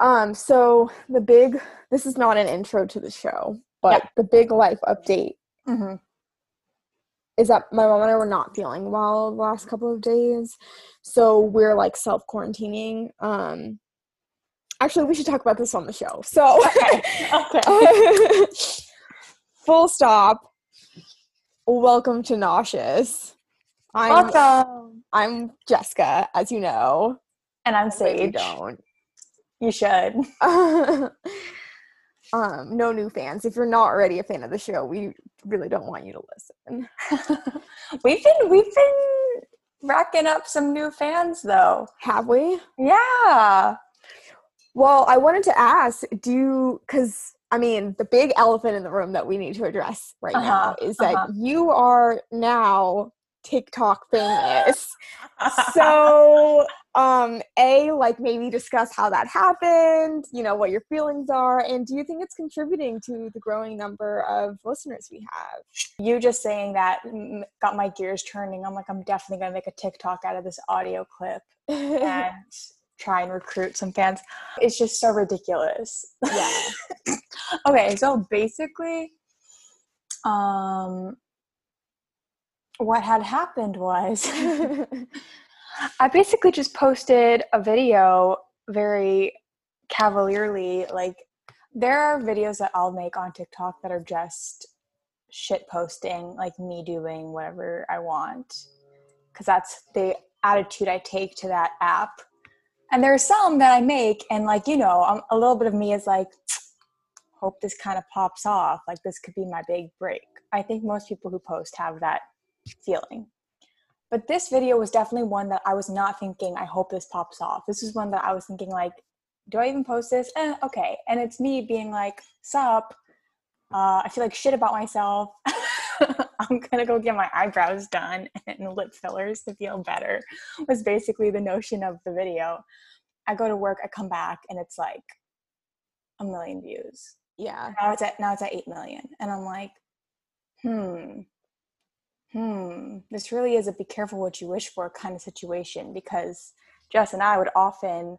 Um, so the big this is not an intro to the show, but Yeah. the big life update Mm-hmm. is that my mom and I were not feeling well the last couple of days. So we're like self quarantining. Um actually we should talk about this on the show. So Okay. full stop. Welcome to Nauseous. I'm Welcome. I'm Jessica, as you know. And I'm Sage. don't. You should. um, no new fans. If you're not already a fan of the show, we really don't want you to listen. we've been we've been racking up some new fans though. Have we? Yeah. Well, I wanted to ask, do you because I mean the big elephant in the room that we need to address right now Uh-huh, is that uh-huh. you are now TikTok famous. so um a like maybe discuss how that happened you know what your feelings are and do you think it's contributing to the growing number of listeners we have you just saying that got my gears turning. I'm like, I'm definitely gonna make a TikTok out of this audio clip and try and recruit some fans. It's just so ridiculous. yeah okay, so basically, um, what had happened was I basically just posted a video very cavalierly. Like, there are videos that I'll make on TikTok that are just shit posting, like me doing whatever I want. Because that's the attitude I take to that app. And there are some that I make, and like, you know, um, a little bit of me is like, hope this kind of pops off. Like, this could be my big break. I think most people who post have that feeling. But this video was definitely one that I was not thinking, I hope this pops off. This is one that I was thinking, like, do I even post this? Eh, okay. And it's me being like, sup? Uh, I feel like shit about myself. I'm gonna go get my eyebrows done and lip fillers to feel better, was basically the notion of the video. I go to work, I come back, and it's like a million views yeah now it's at now it's at 8 million and i'm like hmm hmm this really is a be careful what you wish for kind of situation because jess and i would often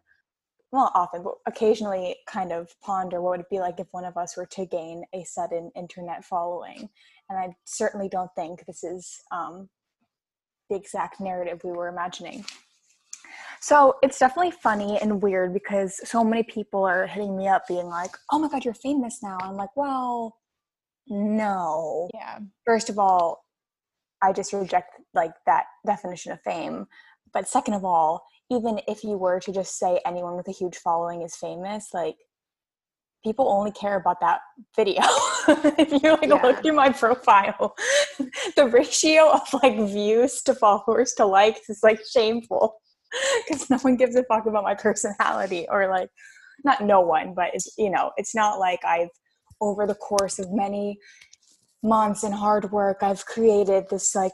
well often but occasionally kind of ponder what would it be like if one of us were to gain a sudden internet following and i certainly don't think this is um, the exact narrative we were imagining so it's definitely funny and weird because so many people are hitting me up being like, oh my God, you're famous now. I'm like, well, no. yeah First of all, I just reject like that definition of fame. But second of all, even if you were to just say anyone with a huge following is famous, like people only care about that video. if you like Yeah. look through my profile, the ratio of like views to followers to likes is like shameful because no one gives a fuck about my personality or like not no one, but it's you know it's not like I've over the course of many months and hard work I've created this like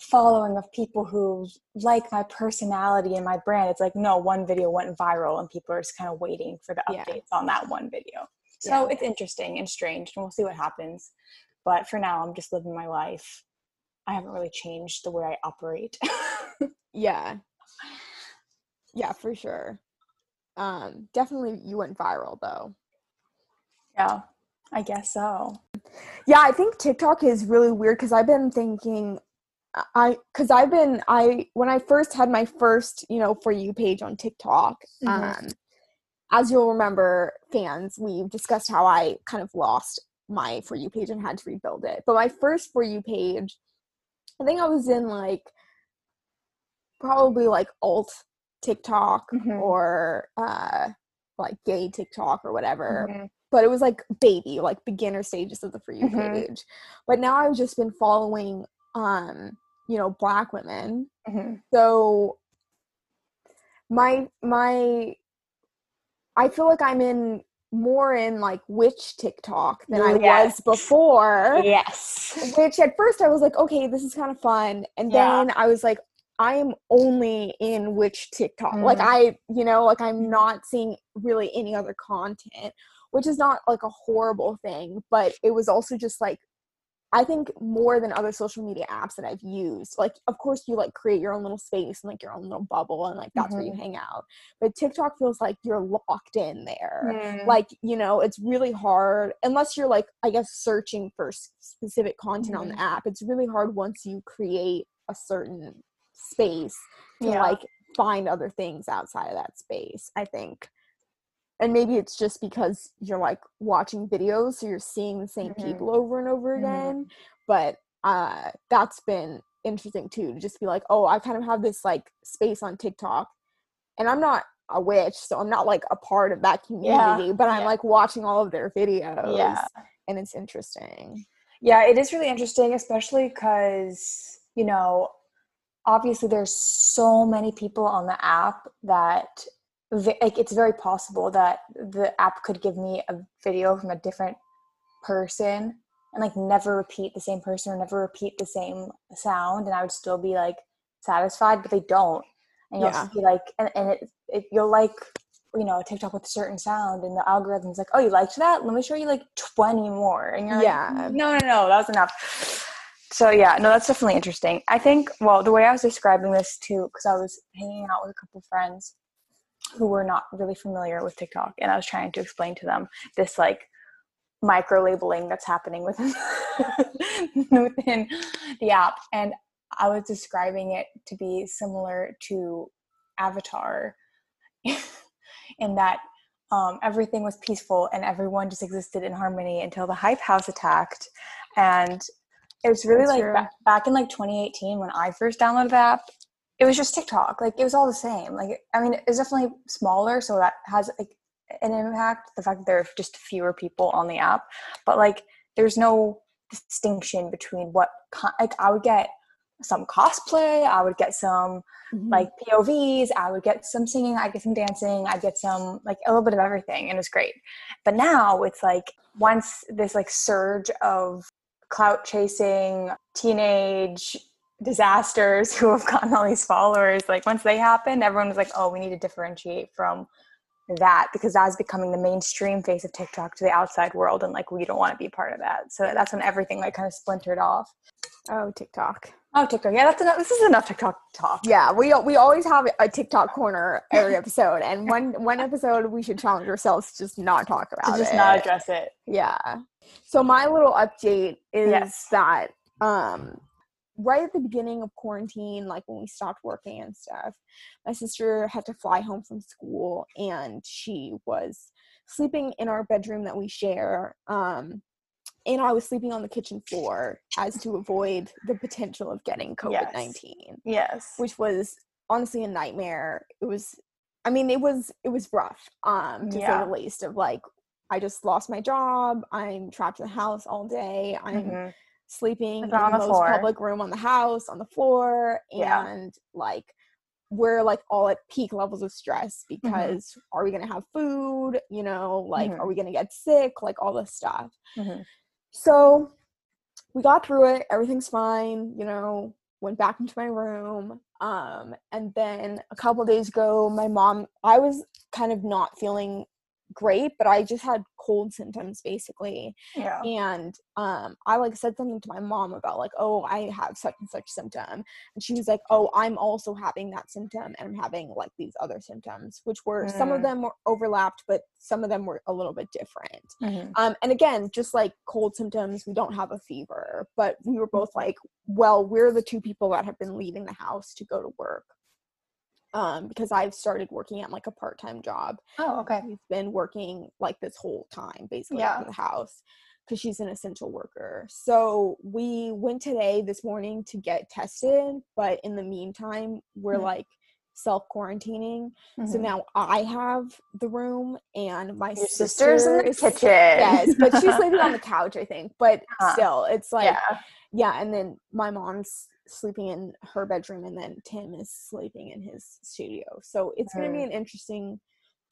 following of people who like my personality and my brand. It's like no one video went viral and people are just kind of waiting for the Yeah. updates on that one video. So Yeah. it's interesting and strange and we'll see what happens. But for now I'm just living my life. I haven't really changed the way I operate. yeah yeah for sure um definitely you went viral though yeah, I guess so. Yeah, I think TikTok is really weird because I've been thinking, I because I've been I when I first had my first you know for you page on TikTok, Mhm. um, as you'll remember, fans, we've discussed how I kind of lost my for you page and had to rebuild it. But my first for you page, I think I was in like probably like alt TikTok Mhm. or uh like gay TikTok or whatever Mhm. But it was like baby, like beginner stages of the for you Mhm. page. But now I've just been following um, you know, black women. Mhm. So my my I feel like I'm in more in like witch TikTok than I Yes. was before. Yes. Which at first I was like, okay, this is kind of fun. And Yeah. then I was like, I am only in witch TikTok. Like Mhm. I, you know, like I'm not seeing really any other content, which is not like a horrible thing, but it was also just like I think more than other social media apps that I've used, like of course you like create your own little space and like your own little bubble and like that's mm-hmm. where you mm-hmm. hang out. But TikTok feels like you're locked in there. Mm. Like, you know, it's really hard unless you're like I guess searching for specific content mm-hmm. on the mm-hmm. app. It's really hard once you create a certain space to yeah. like find other things outside of that space, I think and maybe it's just because you're like watching videos so you're seeing the same mm-hmm. people over and over mm-hmm. again mm-hmm. but uh that's been interesting too to just be like oh i kind of have this like space on tiktok and i'm not a witch so i'm not like a part of that community yeah. but i'm yeah. like watching all of their videos yeah and it's interesting yeah it is really interesting especially because you know obviously there's so many people on the app that like it's very possible that the app could give me a video from a different person and like never repeat the same person or never repeat the same sound and i would still be like satisfied but they don't. And you'll yeah. be like and, and it, it you'll like you know tiktok with a certain sound and the algorithm's like oh you liked that? Let me show you like 20 more. And you're yeah. like no no no that was enough. So yeah no that's definitely interesting. I think well the way i was describing this too because i was hanging out with a couple friends who were not really familiar with TikTok, and I was trying to explain to them this like micro labeling that's happening within within the app, and I was describing it to be similar to Avatar, in that um, everything was peaceful and everyone just existed in harmony until the hype house attacked, and it was really That's like back in like 2018 when I first downloaded the app it was just TikTok. Like it was all the same. Like I mean, it's definitely smaller, so that has like an impact. The fact that there are just fewer people on the app, but like there's no distinction between what like I would get some cosplay, I would get some mm-hmm. like POVs, I would get some singing, I get some dancing, I get some like a little bit of everything, and it's great. But now it's like once this like surge of clout chasing, teenage disasters who have gotten all these followers like once they happened everyone was like oh we need to differentiate from that because that's becoming the mainstream face of tiktok to the outside world and like we don't want to be part of that. So that's when everything like kind of splintered off. Oh tiktok. Oh tiktok. Yeah that's enough this is enough tiktok talk. Yeah we we always have a tiktok corner every episode and one one episode we should challenge ourselves to just not talk about to just it. not address it. Yeah. So my little update is yes. that um right at the beginning of quarantine, like when we stopped working and stuff, my sister had to fly home from school and she was sleeping in our bedroom that we share. Um, and I was sleeping on the kitchen floor as to avoid the potential of getting COVID 19. Yes. yes. Which was honestly a nightmare. It was, I mean, it was, it was rough, um, to yeah. say the least of like, I just lost my job. I'm trapped in the house all day. I'm, mm-hmm sleeping in the, the most floor. public room on the house on the floor and yeah. like we're like all at peak levels of stress mm-hmm. because mm-hmm. are we going to have food you know like mm-hmm. are we going to get sick like all this stuff mm-hmm. so we got through it everything's fine you know went back into my room um and then a couple days ago my mom i was kind of not feeling great but i just had cold symptoms basically yeah and um i like said something to my mom about like oh i have such and such symptom and she was like oh i'm also having that symptom and i'm having like these other symptoms which were mm. some of mm. them were overlapped but some of them were a little bit different mm-hmm. um and again just like cold symptoms we don't have a fever but we were both like well we're the two people that have been leaving the house to go to work um, because I've started working at like a part time job. Oh, okay. We've been working like this whole time, basically, yeah. in the house because she's an essential worker. So we went today this morning to get tested, but in the meantime, we're mm-hmm. like self quarantining. Mm-hmm. So now I have the room, and my Your sister's in the kitchen. Yes, but she's sleeping on the couch, I think. But huh. still, it's like yeah. yeah, and then my mom's sleeping in her bedroom and then Tim is sleeping in his studio. So it's going to be an interesting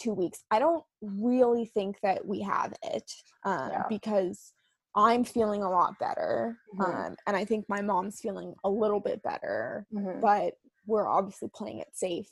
two weeks. I don't really think that we have it um, yeah. because I'm feeling a lot better. Mm-hmm. Um, and I think my mom's feeling a little bit better, mm-hmm. but we're obviously playing it safe.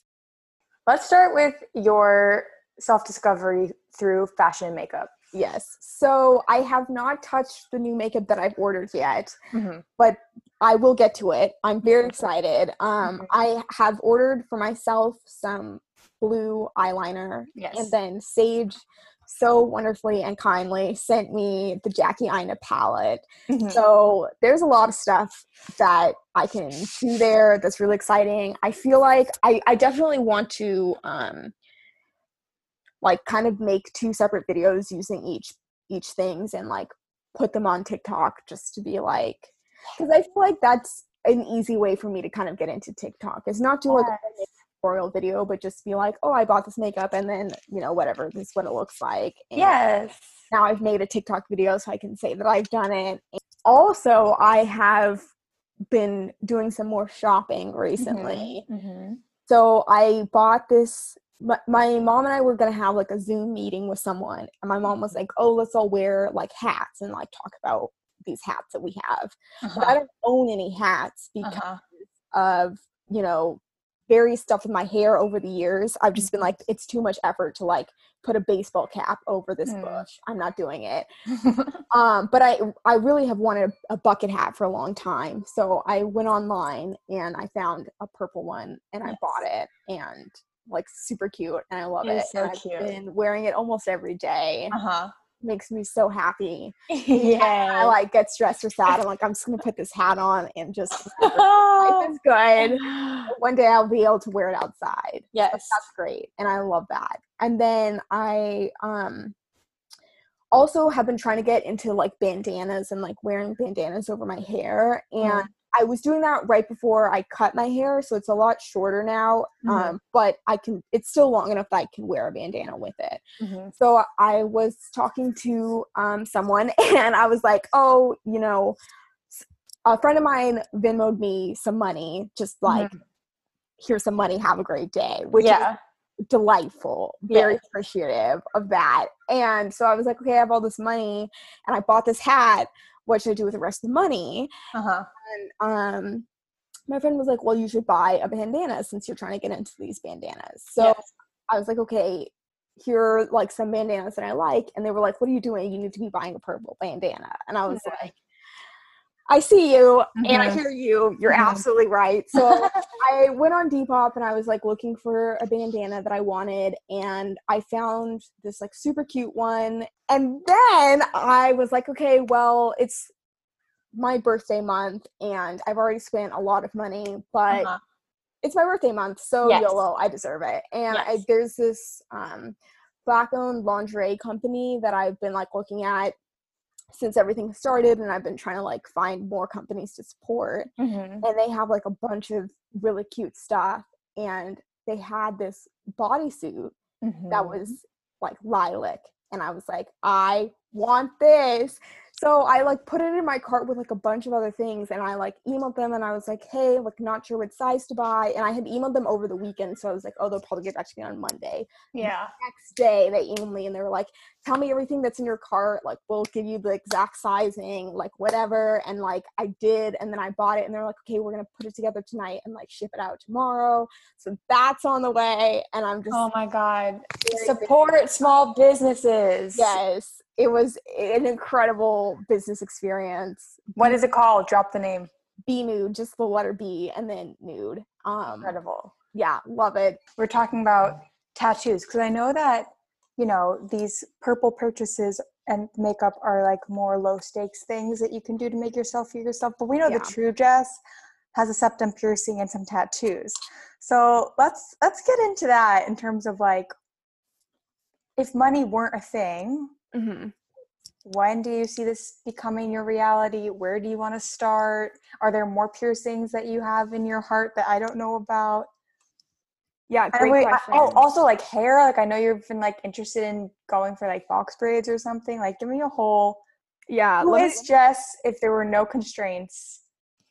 Let's start with your self discovery through fashion and makeup. Yes. So I have not touched the new makeup that I've ordered yet, Mhm. but I will get to it. I'm very excited. Um, Mhm. I have ordered for myself some blue eyeliner, Yes. and then Sage so wonderfully and kindly sent me the Jackie Aina palette. Mhm. So there's a lot of stuff that I can do there that's really exciting. I feel like I, I definitely want to um like kind of make two separate videos using each each things and like put them on TikTok just to be like because I feel like that's an easy way for me to kind of get into TikTok. It's not do like make a tutorial video, but just be like, oh, I bought this makeup and then you know whatever this is what it looks like. And Yes. now I've made a TikTok video so I can say that I've done it. Also, I have been doing some more shopping recently. Mhm. So I bought this. My, my mom and I were gonna have like a Zoom meeting with someone, and my mom was like, "Oh, let's all wear like hats and like talk about these hats that we have." But I Uh-huh. don't own any hats because Uh-huh. of you know various stuff with my hair over the years. I've just Mm-hmm. been like, it's too much effort to like put a baseball cap over this Mm. bush. I'm not doing it. Um, but I I really have wanted a, a bucket hat for a long time. So I went online and I found a purple one and I bought it and like super cute and I love It it. so and I've cute. been wearing it almost every day. uh-huh. Makes me so happy. Yeah. I like get stressed or sad. I'm like, I'm just gonna put this hat on and just life is good. One day I'll be able to wear it outside. yes. That's great. And I love that. And then I um also have been trying to get into like bandanas and like wearing bandanas over my hair. And Mhm. I was doing that right before I cut my hair, so it's a lot shorter now. Mhm. Um, but I can it's still long enough that I can wear a bandana with it. Mhm. So I was talking to um, someone and I was like, oh, you know, a friend of mine Venmoed me some money, just like, here's some money, have a great day, which is delightful, very Yes. appreciative of that. And so I was like, okay, I have all this money and I bought this hat. What should I do with the rest of the money? Uh-huh. And um, my friend was like, well, you should buy a bandana since you're trying to get into these bandanas. So. I was like, okay, here are like some bandanas that I like. And they were like, what are you doing? You need to be buying a purple bandana. And I was like, I see you and I Mhm. hear you. You're Mhm. absolutely right. So I went on Depop and I was like looking for a bandana that I wanted. And I found this like super cute one. And then I was like, okay, well, it's my birthday month and I've already spent a lot of money, but Uh-huh. it's my birthday month, so Yes. YOLO, I deserve it. And I, there's this um, black owned lingerie company that I've been like looking at since everything started, and I've been trying to like find more companies to support. Mhm. And they have like a bunch of really cute stuff, and they had this bodysuit that Mhm. was like lilac, and I was like, I want this. So I like put it in my cart with like a bunch of other things and I like emailed them and I was like, hey, like not sure what size to buy. And I had emailed them over the weekend. So I was like, oh, they'll probably get back to me on Monday. Yeah. Next day they emailed me and they were like, tell me everything that's in your cart. Like we'll give you the exact sizing, like whatever. And like I did and then I bought it and they're like, okay, we're gonna put it together tonight and like ship it out tomorrow. So that's on the way. And I'm just Oh my God. Support small businesses. Yes, it was an incredible business experience. What is it called? Drop the name. B nude, just the letter B and then nude. Um, Incredible. yeah, love it. We're talking about tattoos because I know that, you know, these purple purchases and makeup are like more low stakes things that you can do to make yourself feel yourself. But we know Yeah. the true Jess has a septum piercing and some tattoos. So let's let's get into that in terms of like if money weren't a thing, hmm when do you see this becoming your reality? Where do you want to start? Are there more piercings that you have in your heart that I don't know about? Yeah, great wait, I- oh, also like hair. Like I know you've been like interested in going for like box braids or something. Like, give me a whole. yeah, Who let me- is Jess if there were no constraints?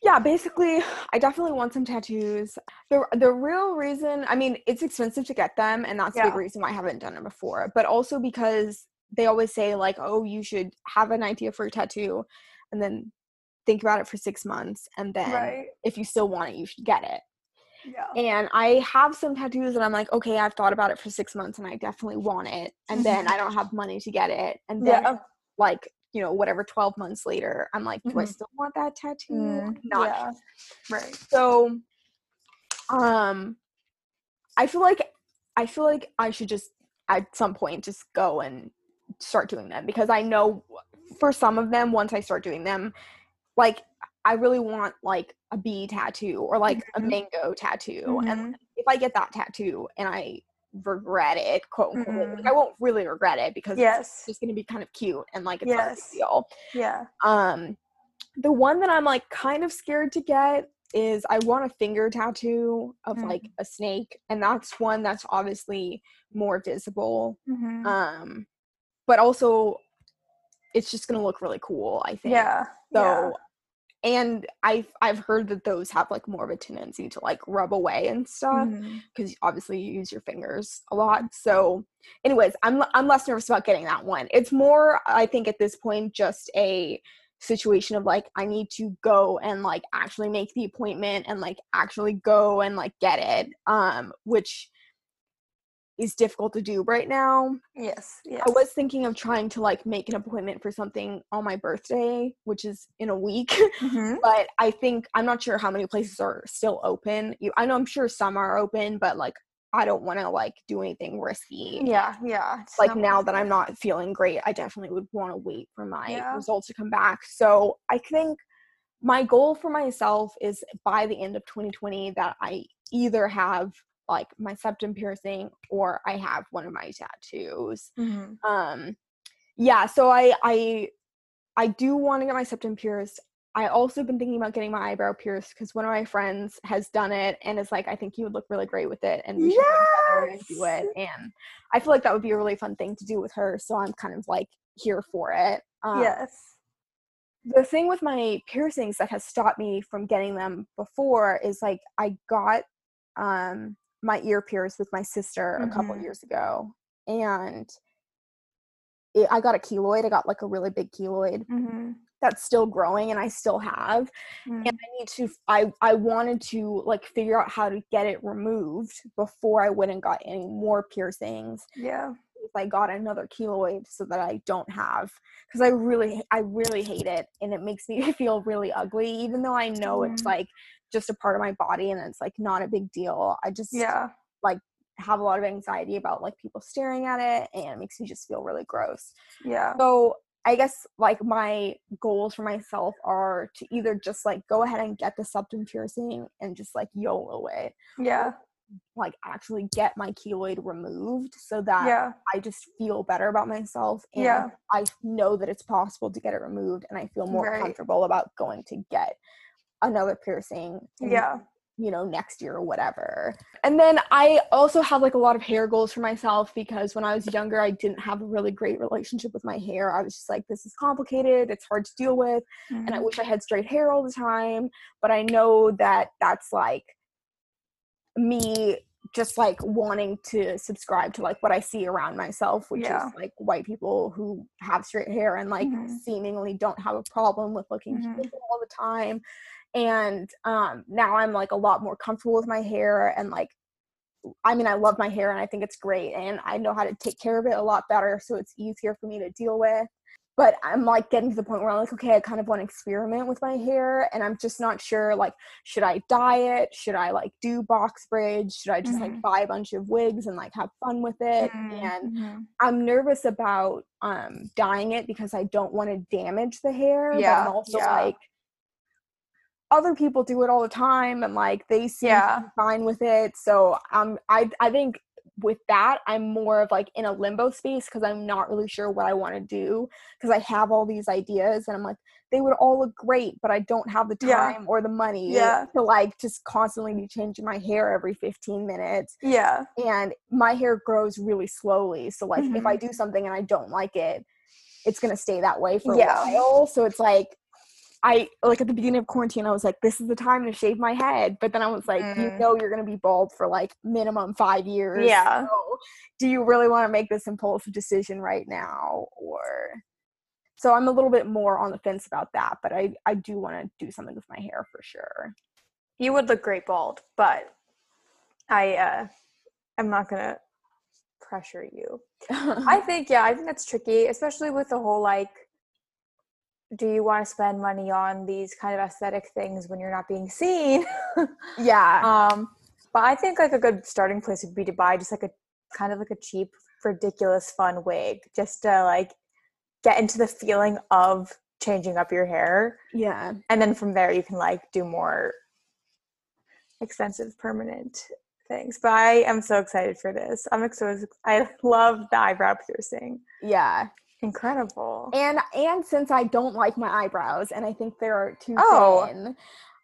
yeah. Basically, I definitely want some tattoos. The the real reason, I mean, it's expensive to get them, and that's the big reason why I haven't done it before. But also because they always say like, oh, you should have an idea for a tattoo, and then think about it for six months, and then if you still want it, you should get it. Yeah. And I have some tattoos and I'm like, okay, I've thought about it for six months and I definitely want it. And then I don't have money to get it. And then Yeah. like, you know, whatever 12 months later, I'm like, do I Mhm. still want that tattoo? Mm, Not yeah. Right. so um I feel like I feel like I should just at some point just go and start doing them because I know for some of them once I start doing them like I really want like a bee tattoo or like a Mhm. mango tattoo and Mhm. if I get that tattoo and I regret it quote unquote like, Mhm. I won't really regret it because it's just going to be kind of cute and like it's a Yes. deal Yeah. um, the one that I'm like kind of scared to get is I want a finger tattoo of like Mm. a snake, and that's one that's obviously more visible. Mhm. Um, but also it's just gonna look really cool, I think. yeah. So yeah. and I've I've heard that those have like more of a tendency to like rub away and stuff because obviously you use your fingers a lot. So, anyways, I'm I'm less nervous about getting that one. It's more, I think, at this point, just a situation of like I need to go and like actually make the appointment and like actually go and like get it, um, which is difficult to do right now. Yes. Yes. I was thinking of trying to like make an appointment for something on my birthday, which is in a week. Mhm. but I think I'm not sure how many places are still open. You, I know I'm sure some are open, but like I don't want to like do anything risky. Yeah. Yeah. Like now worth that. I'm not feeling great, I definitely would want to wait for my Yeah. results to come back. So I think my goal for myself is by the end of 2020 that I either have like my septum piercing or I have one of my tattoos. Mhm. um yeah so i i i do want to get my septum pierced. I also been thinking about getting my eyebrow pierced because one of my friends has done it and is like i think you would look really great with it and we should and do it. And i feel like that would be a really fun thing to do with her so i'm kind of like here for it. Um, yes. the thing with my piercings that has stopped me from getting them before is like I got um my ear pierced with my sister a couple Mhm. years ago and it, I got a keloid. I got like a really big keloid Mhm. that's still growing and I still have Mm. and I need to I I wanted to like figure out how to get it removed before I went and got any more piercings Yeah. If I got another keloid so that I don't have because I really I really hate it and it makes me feel really ugly even though I know it's Mhm. like just a part of my body and it's like not a big deal. I just Yeah. Like have a lot of anxiety about like people staring at it and it makes me just feel really gross. Yeah. So I guess like my goals for myself are to either just like go ahead and get the septum piercing and just like YOLO it, Yeah. Like actually get my keloid removed so that Yeah. I just feel better about myself and Yeah. I know that it's possible to get it removed and I feel more Right. comfortable about going to get another piercing in, Yeah. you know next year or whatever. And then I also have like a lot of hair goals for myself because when I was younger I didn't have a really great relationship with my hair. I was just like this is complicated, it's hard to deal with and I Mhm. wish I had straight hair all the time, but I know that that's like me just like wanting to subscribe to like what I see around myself, which Yeah. is like white people who have straight hair and like Mhm. seemingly don't have a problem with looking Mhm. all the time. And um now I'm like a lot more comfortable with my hair and like I mean I love my hair and I think it's great and I know how to take care of it a lot better so it's easier for me to deal with but I'm like getting to the point where I'm like, okay, I kind of want to experiment with my hair, and I'm just not sure. Like, should I dye it? Should I like do box braids? Should I just like Mhm. buy a bunch of wigs and like have fun with it? Mm, And mhm. I'm nervous about um dyeing it because I don't want to damage the hair. Yeah. but I'm also yeah. like, other people do it all the time, and like they seem Yeah. fine with it. So um, I I think with that i'm more of like in a limbo space because i'm not really sure what i want to do because i have all these ideas and i'm like they would all look great but i don't have the Yeah. time or the money Yeah. to like just constantly be changing my hair every 15 minutes Yeah. and my hair grows really slowly so like if i Mhm. do something and i don't like it it's going to stay that way for Yeah. a while so it's like I like at the beginning of quarantine, I was like, "This is the time to shave my head," but then I was like, "You Mm. know, you're gonna be bald for like minimum five years. Yeah. So do you really want to make this impulsive decision right now, or?" So I'm a little bit more on the fence about that, but I I do want to do something with my hair for sure. You would look great bald, but I uh I'm not gonna pressure you. I think yeah, I think that's tricky, especially with the whole like do you want to spend money on these kind of aesthetic things when you're not being seen? yeah. um but I think like a good starting place would be to buy just like a kind of like a cheap, ridiculous fun wig just to like get into the feeling of changing up your hair. Yeah. And then from there you can like do more expensive permanent things. But I am so excited for this. I'm so I love the eyebrow piercing. Yeah. Incredible. And and since I don't like my eyebrows and I think they're too Oh. thin,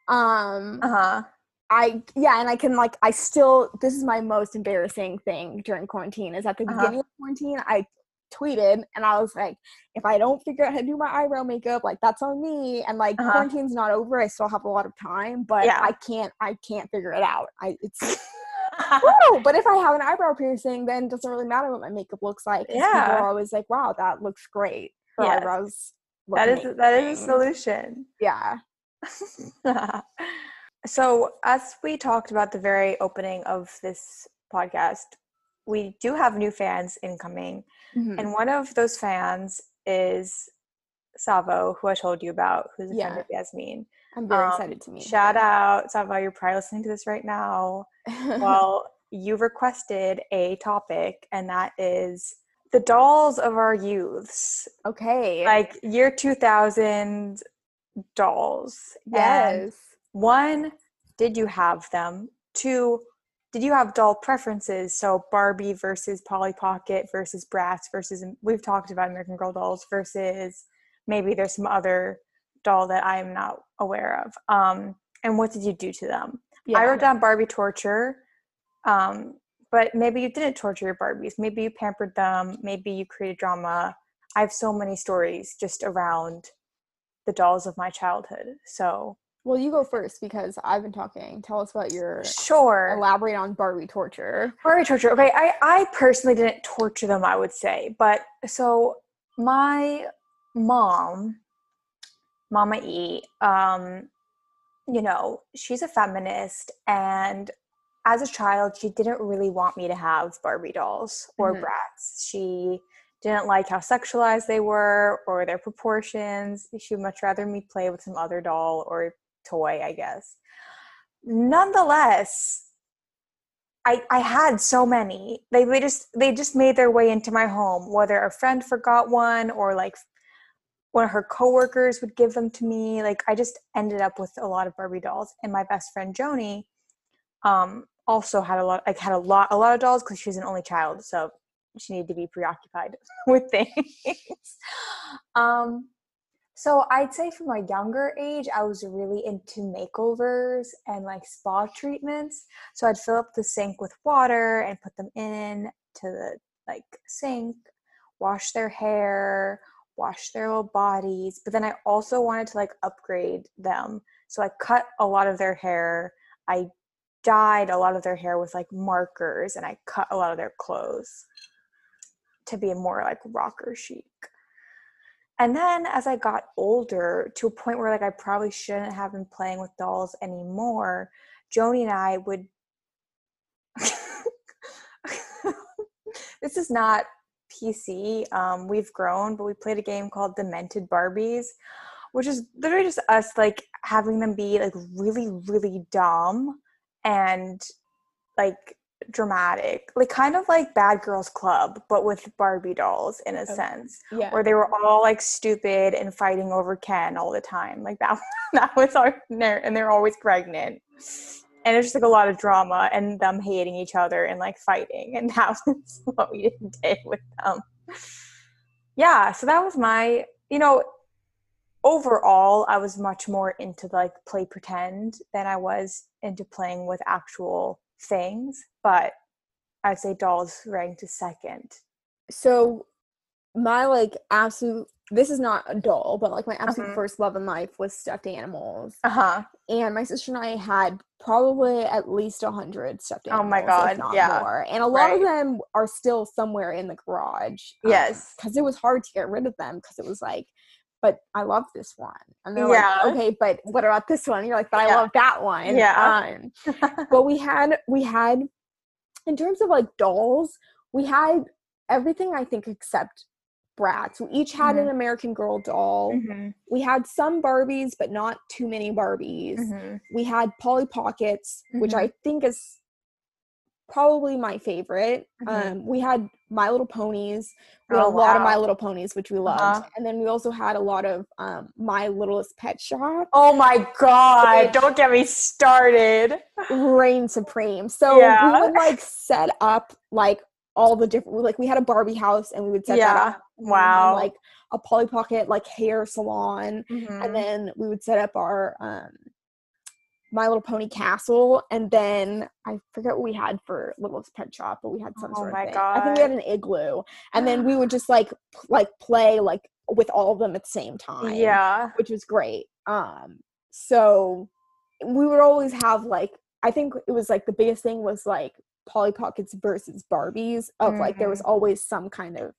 um Uh-huh. I yeah, and I can like I still this is my most embarrassing thing during quarantine is at the Uh-huh. beginning of quarantine I tweeted and I was like, if I don't figure out how to do my eyebrow makeup, like that's on me. And like Uh-huh. quarantine's not over. I still have a lot of time, but Yeah. I can't I can't figure it out. I it's Woo! but if I have an eyebrow piercing, then it doesn't really matter what my makeup looks like. Yeah. People are always like, wow, that looks great. Her Yes. eyebrows look that is that is a solution. Yeah. so, as we talked about the very opening of this podcast, we do have new fans incoming. Mhm. And one of those fans is Savo, who I told you about, who's a friend of Yasmin. I'm very Um, excited to meet Shout out, Savo, you're probably listening to this right now. Well, you requested a topic, and that is the dolls of our youths. okay. Like year 2000 dolls. And yes. one, did you have them? Two, did you have doll preferences? So Barbie versus Polly Pocket versus Bratz versus we've talked about American Girl dolls versus maybe there's some other doll that I'm not aware of. Um, and what did you do to them? Yeah. I wrote down Barbie torture. Um, but maybe you didn't torture your Barbies. Maybe you pampered them. Maybe you created drama. I have so many stories just around the dolls of my childhood. So well, you go first because I've been talking. Tell us about your sure. elaborate on Barbie torture. Barbie torture. Okay, I, I personally didn't torture them, I would say. But so my mom, Mama E, um, you know, she's a feminist and as a child, she didn't really want me to have Barbie dolls or Mhm. Bratz. She didn't like how sexualized they were or their proportions. She would much rather me play with some other doll or toy, I guess. Nonetheless, I, I had so many. They, they just they just made their way into my home. Whether a friend forgot one or like one of her coworkers would give them to me. Like I just ended up with a lot of Barbie dolls. And my best friend Joni um, also had a lot like had a lot a lot of dolls because she was an only child, so she needed to be preoccupied with things. um, so I'd say from a younger age, I was really into makeovers and like spa treatments. So I'd fill up the sink with water and put them in to the like sink, wash their hair, wash their little bodies. But then I also wanted to like upgrade them. So I cut a lot of their hair. I dyed a lot of their hair with like markers and I cut a lot of their clothes to be more like rocker chic. And then as I got older, to a point where like I probably shouldn't have been playing with dolls anymore, Joni and I would. this is not PC. Um, we've grown, but we played a game called Demented Barbies, which is literally just us like having them be like really, really dumb and like dramatic, like kind of like Bad Girls Club, but with Barbie dolls in a Okay. sense Yeah. where they were all like stupid and fighting over Ken all the time. Like that that was our and they're, and they're always pregnant. And there's just like a lot of drama and them hating each other and like fighting. And that was what we did with them. Yeah, so that was my you know, overall I was much more into like play pretend than I was into playing with actual things. But I'd say dolls ranked second. so my like absolute this is not a doll, but like my absolute Mhm. first love in life was stuffed animals. Uh-huh. And my sister and I had probably at least a hundred stuffed Oh my God, yeah. more. And a lot of them are still somewhere in the garage. Yes. because it was hard to get rid of them because it was like, but I love this one, and they're Yeah. like, okay, but what about this one? You're like, but I Yeah. love that one. Yeah. Um, but we had we had in terms of like dolls, we had everything I think except Bratz. We each had an American Girl doll. Mm-hmm. We had some Barbies, but not too many Barbies. Mm-hmm. We had Polly Pockets, which. I think is probably my favorite. Mhm. Um, we had My Little Ponies. We had Oh, a lot of My. Little Ponies, which we loved. Uh-huh. And then we also had a lot of um, My Littlest Pet Shop. Oh my god! Don't get me started. reign supreme. So Yeah. we would like set up like all the different like we had a Barbie house and we would set that Yeah. up. and then Wow. Like a Polly Pocket like hair salon. Mhm. And then we would set up our um My Little Pony castle and then I forget what we had for Littlest Pet Shop, but we had some Oh sort my of thing. I think we had an igloo. And then we would just like p- like play like with all of them at the same time yeah. which was great. Um, so we would always have like I think it was like the biggest thing was like Polly Pockets versus Barbies of like there was always some kind of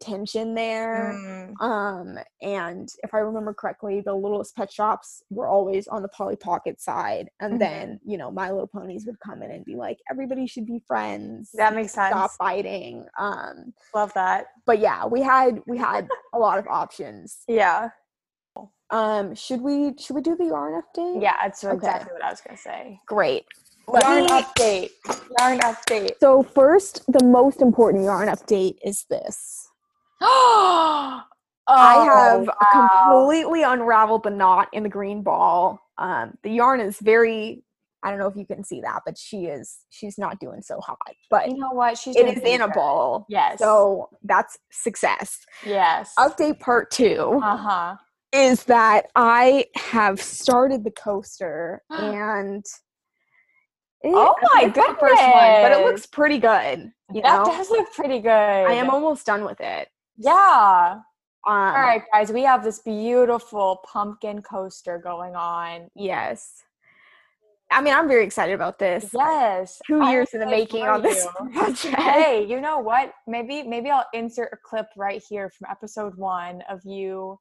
tension there. Mm. Um, and if I remember correctly, the littlest pet shops were always on the Polly Pocket side, and Mhm. then you know My Little Ponies would come in and be like, everybody should be friends. That makes sense. Stop fighting. Um, Love that. but yeah, we had we had a lot of options. Yeah. Um, should we should we do the yarn update? Yeah, that's Okay. exactly what I was gonna say. Great. Yarn update. Yarn update. So first, the most important yarn update is this. oh, I have wow. completely unraveled the knot in the green ball. Um, the yarn is very I don't know if you can see that, but she is she's not doing so hot. But You know what? She's it is in a ball. Yes. So that's success. yes. Update part two Uh huh. is that I have started the coaster and it- Oh my it's the first one, but it looks pretty good. You that know, does look pretty good. I am almost done with it. Yeah. Um, All right, guys. We have this beautiful pumpkin coaster going on. Yes. I mean, I'm very excited about this. Yes. Two I'm years in the making on this project. hey, you know what? Maybe maybe I'll insert a clip right here from episode one of you,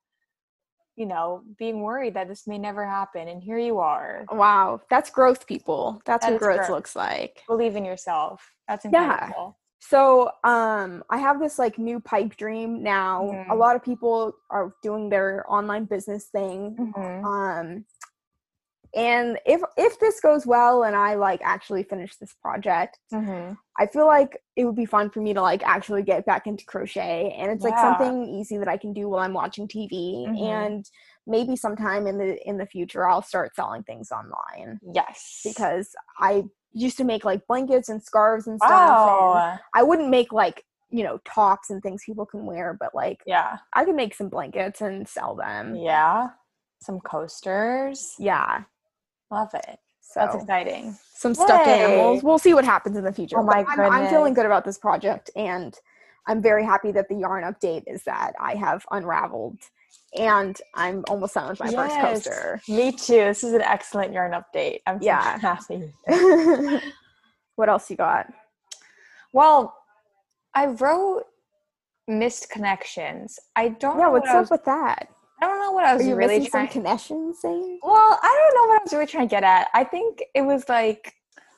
you know, being worried that this may never happen, and here you are. Wow, that's growth, people. That's That what growth, growth. looks like. Believe in yourself. That's Yeah. So, um, I have this like new pipe dream now. A Mhm. lot of people are doing their online business thing. Mhm. Um, and if if this goes well and I like actually finish this project, Mhm. I feel like it would be fun for me to like actually get back into crochet and it's like something easy that I can do while I'm watching TV Mhm. and maybe sometime in the in the future I'll start selling things online Yes. because I used to make like blankets and scarves and stuff and. I wouldn't make like you know tops and things people can wear but like Yeah. I could make some blankets and sell them Yeah. Some coasters. yeah Love it. so That's exciting. some stuffed animals. We'll see what happens in the future. Oh my I'm, I'm feeling good about this project, and I'm very happy that the yarn update is that I have unraveled, and I'm almost done with my first coaster. Me too. This is an excellent yarn update. I'm so Yeah. happy. what else you got? Well, I wrote missed connections. I don't Yeah, know what's what up was, with that? I don't know what I was really trying. some connections? Saying? well, I don't know what I was really trying to get at. I think it was like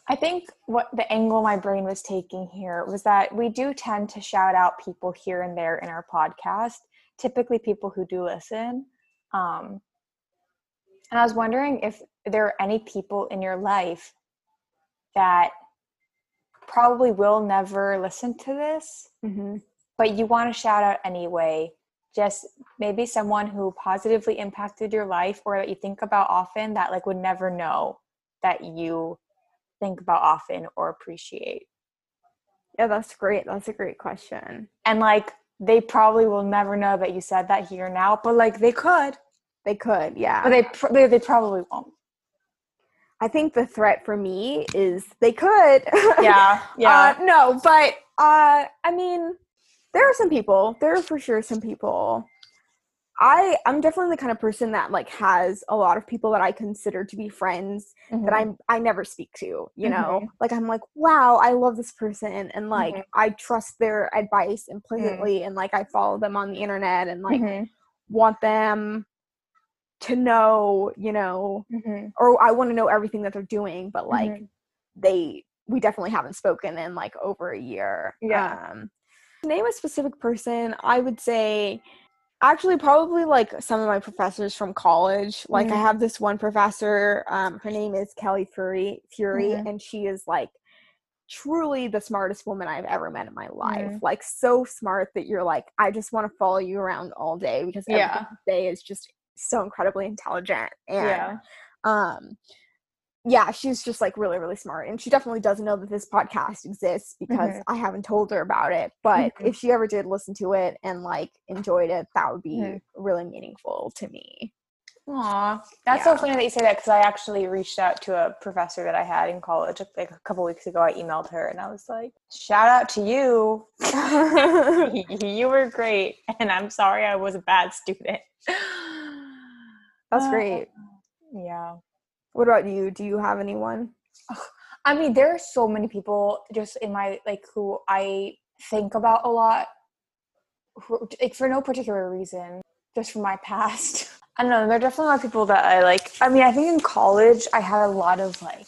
I think what the angle my brain was taking here was that we do tend to shout out people here and there in our podcast, typically people who do listen. Um, and I was wondering if there are any people in your life that probably will never listen to this, Mm-hmm. but you want to shout out anyway. Just maybe someone who positively impacted your life or that you think about often that like would never know that you think about often or appreciate. Yeah, that's great. That's a great question. And like they probably will never know that you said that here now, but like they could, They could, yeah. but they pr- they, they probably won't. I think the threat for me is they could. Yeah, yeah. Uh, no, but uh, I mean, there are some people. There are for sure some people. I I'm definitely the kind of person that like has a lot of people that I consider to be friends that Mhm. I'm I never speak to. You know, Mhm. like I'm like, wow, I love this person, and like Mhm. I trust their advice Mm. implicitly, and like I follow them on the internet, and like Mhm. want them to know, you know, Mhm. or I want to know everything that they're doing, but like Mhm. they we definitely haven't spoken in like over a year. Yeah. Um, name a specific person, I would say actually probably like some of my professors from college. Like I Mhm. have this one professor, um, her name is Kelly Fury Fury, Mhm. and she is like truly the smartest woman I've ever met in my life. Mhm. Like so smart that you're like, I just want to follow you around all day because Yeah. say is just so incredibly intelligent. And Yeah. um yeah she's just like really really smart and she definitely doesn't know that this podcast exists because Mhm. i haven't told her about it but Mhm. if she ever did listen to it and like enjoyed it that would be Mhm. really meaningful to me Aw, that's Yeah. so funny that you say that because I actually reached out to a professor that I had in college like a couple weeks ago. I emailed her and I was like, "Shout out to you, you were great, and I'm sorry I was a bad student." that's Uh, great Yeah, what about you do you have anyone I mean, there are so many people just in my like who I think about a lot, who, like for no particular reason, just from my past. I don't know. There are definitely a lot of people that I like. I mean, I think in college I had a lot of like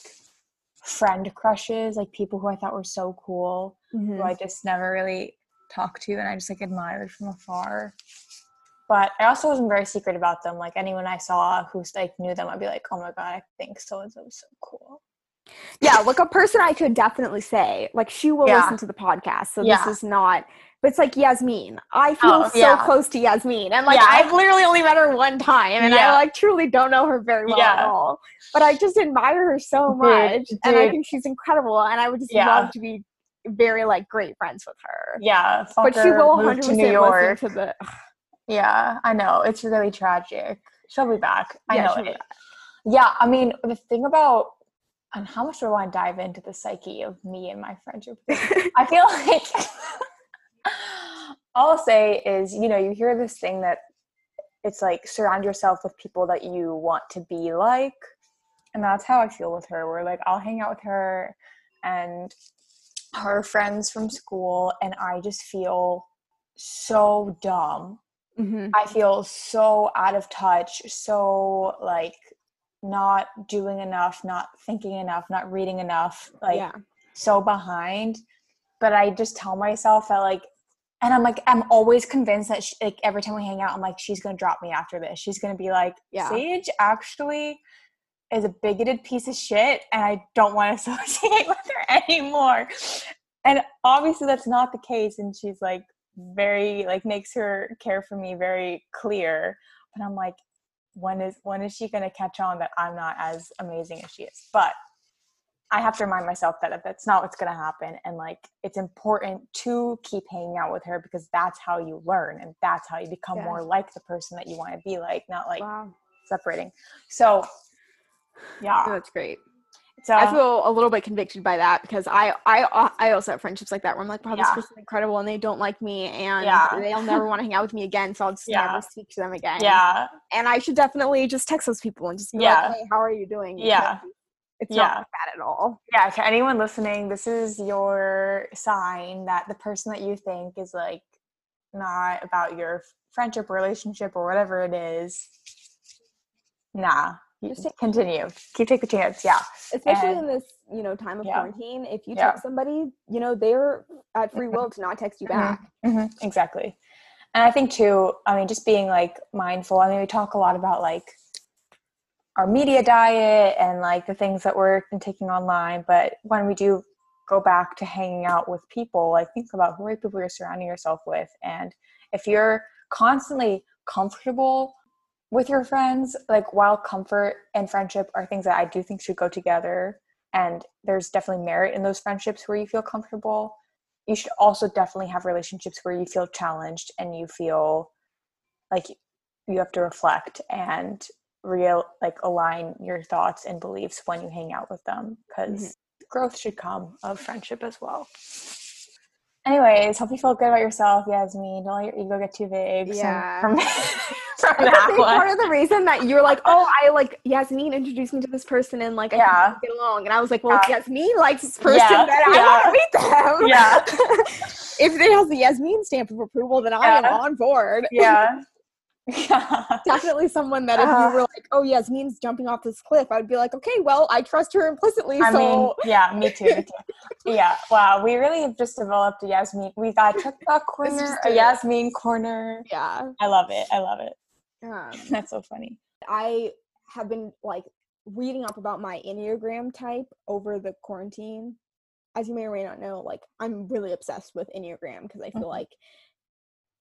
friend crushes, like people who I thought were so cool, who mm-hmm. I just never really talked to, and I just like admired from afar. But I also wasn't very secret about them. Like anyone I saw who like knew them, I'd be like, "Oh my god, I think so and so is so cool." yeah like a person i could definitely say like she will Yeah. listen to the podcast so Yeah. this is not but it's like yasmin i oh, feel Oh, so yeah. close to yasmin and like i've literally only met her one time and i like truly don't know her very well at all but i just admire her so Dude, much and i think she's incredible and i would just love to be very like great friends with her Yeah, but she will moved 100% to New York. listen to the Yeah, I know. It's really tragic. She'll be back. I Yeah, know it. Yeah, I mean, the thing about and how much do I want to dive into the psyche of me and my friendship? I feel like all I'll say is, you know, you hear this thing that it's like surround yourself with people that you want to be like. And that's how I feel with her. Where like I'll hang out with her and her friends from school, and I just feel so dumb Mhm. I feel so out of touch, so like not doing enough, not thinking enough, not reading enough, like yeah so behind. But I just tell myself that like, and I'm like, I'm always convinced that she, like every time we hang out, I'm like, she's gonna drop me after this. She's gonna be like, Yeah. Sage actually is a bigoted piece of shit, and I don't want to associate with her anymore. And obviously, that's not the case. And she's like very like makes her care for me very clear. But I'm like, when is when is she gonna catch on that I'm not as amazing as she is? But I have to remind myself that that's not what's going to happen. And like, it's important to keep hanging out with her because that's how you learn and that's how you become Yeah. more like the person that you want to be like, not like wow separating. So, yeah. Oh, that's great So, I feel a little bit convicted by that because I I uh, I also have friendships like that where I'm like, wow, this Yeah. person's incredible and they don't like me and Yeah. they'll never want to hang out with me again, so I'll just Yeah. never speak to them again. yeah, And I should definitely just text those people and just be Yeah. like, hey, how are you doing? Yeah. Because It's Yeah. not like that at all. yeah. To anyone listening, this is your sign that the person that you think is like not about your friendship, relationship, or whatever it is. Nah, Just continue. Keep taking the chance. Yeah. Especially And- in this, you know, time of Yeah. quarantine. If you Yeah. text somebody, you know, they're at free will to not text you back. hmm exactly. And I think too, I mean, just being like mindful. I mean, we talk a lot about like our media diet and like the things that we're taking online, but when we do go back to hanging out with people, like think about who are the people you're surrounding yourself with. And if you're constantly comfortable with your friends, like while comfort and friendship are things that I do think should go together, and there's definitely merit in those friendships where you feel comfortable you should also definitely have relationships where you feel challenged and you feel like you have to reflect and real like align your thoughts and beliefs when you hang out with them because mm-hmm. growth should come of friendship as well anyways hope you feel good about yourself yasmin don't let your ego get too big Yeah. from, from that one part of the reason that you're like, oh, I like Yasmin introduced me to this person and like I Yeah. get along, and I was like, well, if Yeah. Yasmin likes this person, Yeah. then I Yeah. want to meet them. Yeah. if it has the Yasmin stamp of approval, then I am on board. yeah yeah Definitely someone that if you uh-huh. were like, oh, Yasmin's jumping off this cliff, I'd be like, okay, well, I trust her implicitly. I so mean, yeah, me too, me too. yeah, wow, we really have just developed a Yasmin. We got a TikTok corner, a Yasmin corner. yeah. I love it. I love it. Um, That's so funny. I have been like reading up about my Enneagram type over the quarantine. As you may or may not know, like I'm really obsessed with Enneagram because I feel Mhm. like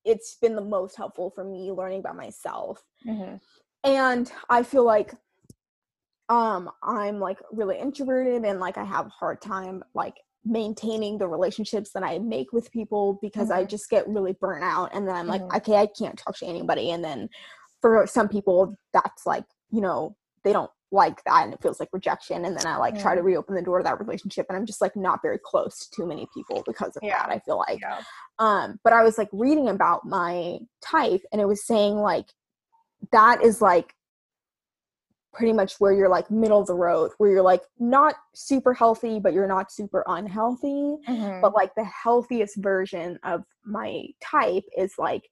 it's been the most helpful for me learning about myself. hmm And I feel like um I'm like really introverted and like I have a hard time like maintaining the relationships that I make with people because I Mhm. just get really burnt out and then I'm like Mhm. okay I can't talk to anybody and then for some people that's like you know they don't like that and it feels like rejection and then I like try to reopen the door to that relationship and I'm just like not very close to too many people because of Yeah. that I feel like Yeah. um but i was like reading about my type and it was saying like that is like pretty much where you're like middle of the road where you're like not super healthy but you're not super unhealthy Mhm. but like the healthiest version of my type is like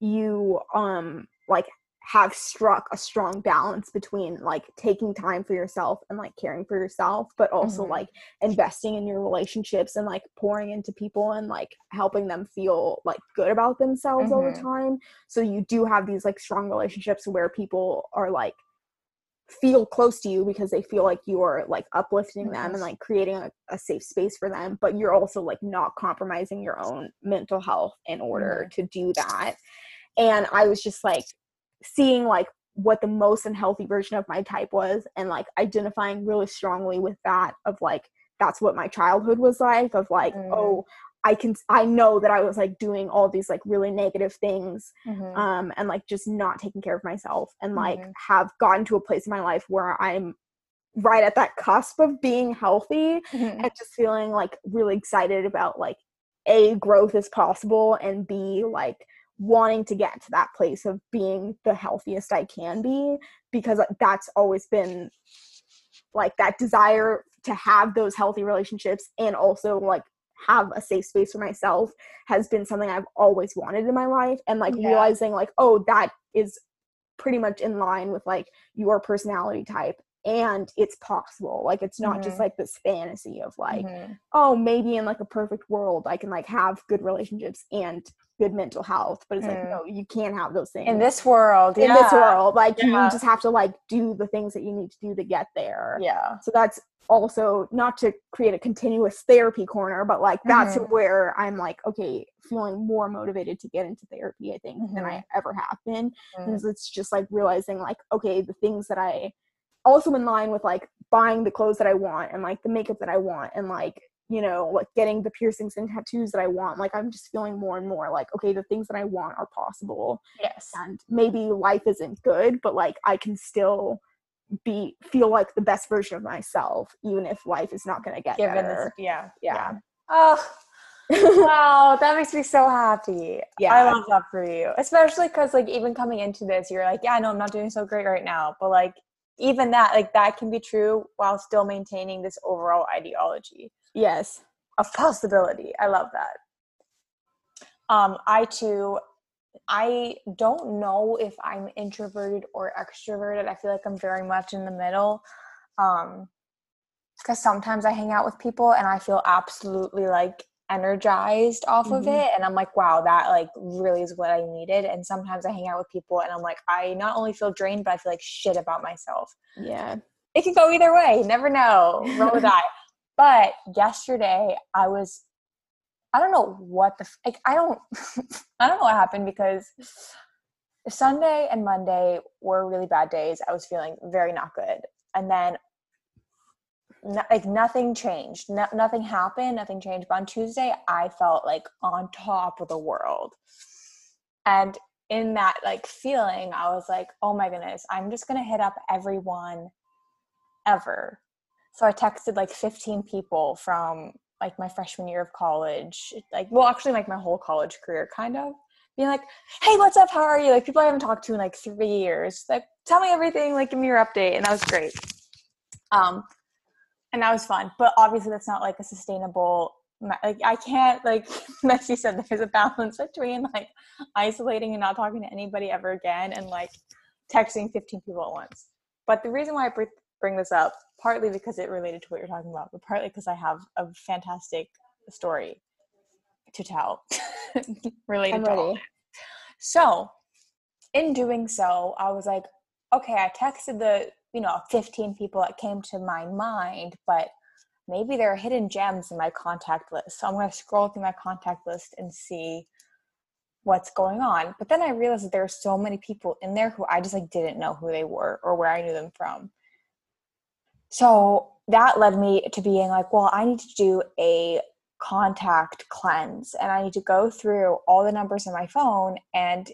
you um like have struck a strong balance between like taking time for yourself and like caring for yourself but also Mhm. like investing in your relationships and like pouring into people and like helping them feel like good about themselves all the time. So you do have these like strong relationships where people are like feel close to you because they feel like you're like uplifting them and like creating a, a safe space for them but you're also like not compromising your own mental health in order to do that. And i was just like seeing like what the most unhealthy version of my type was and like identifying really strongly with that of like that's what my childhood was like of like Mm. oh i can i know that i was like doing all these like really negative things Mhm. um and like just not taking care of myself and like Mhm. have gotten to a place in my life where i'm right at that cusp of being healthy Mhm. and just feeling like really excited about like a growth is possible and b like wanting to get to that place of being the healthiest i can be because that's always been like that desire to have those healthy relationships and also like have a safe space for myself has been something I've always wanted in my life and like Yeah. realizing like oh that is pretty much in line with like your personality type and it's possible like it's not just Mhm. like this fantasy of like Mhm. oh maybe in like a perfect world I can like have good relationships and good mental health but it's like Mm. no you can't have those things in this world, in this world like Yeah. you just have to like do the things that you need to do to get there Yeah. so that's also not to create a continuous therapy corner but like that's Mhm. where i'm like okay feeling more motivated to get into therapy i think than i Mhm. ever have been Mm. because it's just like realizing like okay the things that i also in line with like buying the clothes that i want and like the makeup that i want and like you know like getting the piercings and tattoos that i want like i'm just feeling more and more like okay the things that i want are possible Yes. and maybe life isn't good but like i can still be feel like the best version of myself even if life is not going to get Given this, better yeah. yeah Oh, wow, that makes me so happy. Yeah. I love that for you. Especially because, like, even coming into this, you're like, yeah, no, I'm not doing so great right now. But, like, even that, like, that can be true while still maintaining this overall ideology yes of possibility. I love that. Um, I too, I don't know if I'm introverted or extroverted. I feel like I'm very much in the middle. Um, because sometimes I hang out with people and I feel absolutely like energized off of Mhm. it, and I'm like, wow, that like really is what I needed. And sometimes I hang out with people and I'm like, I not only feel drained, but I feel like shit about myself yeah it can go either way. Never know. Roll with that. But yesterday, I was, I don't know what the, like, I don't, I don't know what happened because Sunday and Monday were really bad days. I was feeling very not good. And then, no, like, nothing changed. No, nothing happened. Nothing changed. But on Tuesday, I felt like on top of the world. And in that, like, feeling, I was like, oh my goodness, I'm just going to hit up everyone ever. So I texted like 15 people from like my freshman year of college, like well actually like my whole college career kind of being like, "Hey, what's up? How are you?" Like people I haven't talked to in like 3 years. Like tell me everything, like give me your update and that was great. Um and that was fun, but obviously that's not like a sustainable like I can't like you said there's a balance between like isolating and not talking to anybody ever again and like texting 15 people at once. But the reason why I bring this up, partly because it related to what you're talking about, but partly because I have a fantastic story to tell related to all So, in doing so, I was like, okay, I texted the, you know, 15 people that came to my mind, but maybe there are hidden gems in my contact list. So I'm going to scroll through my contact list and see what's going on. But then I realized that there are so many people in there who I just like didn't know who they were or where I knew them from. So that led me to being like, well, I need to do a contact cleanse and I need to go through all the numbers in my phone and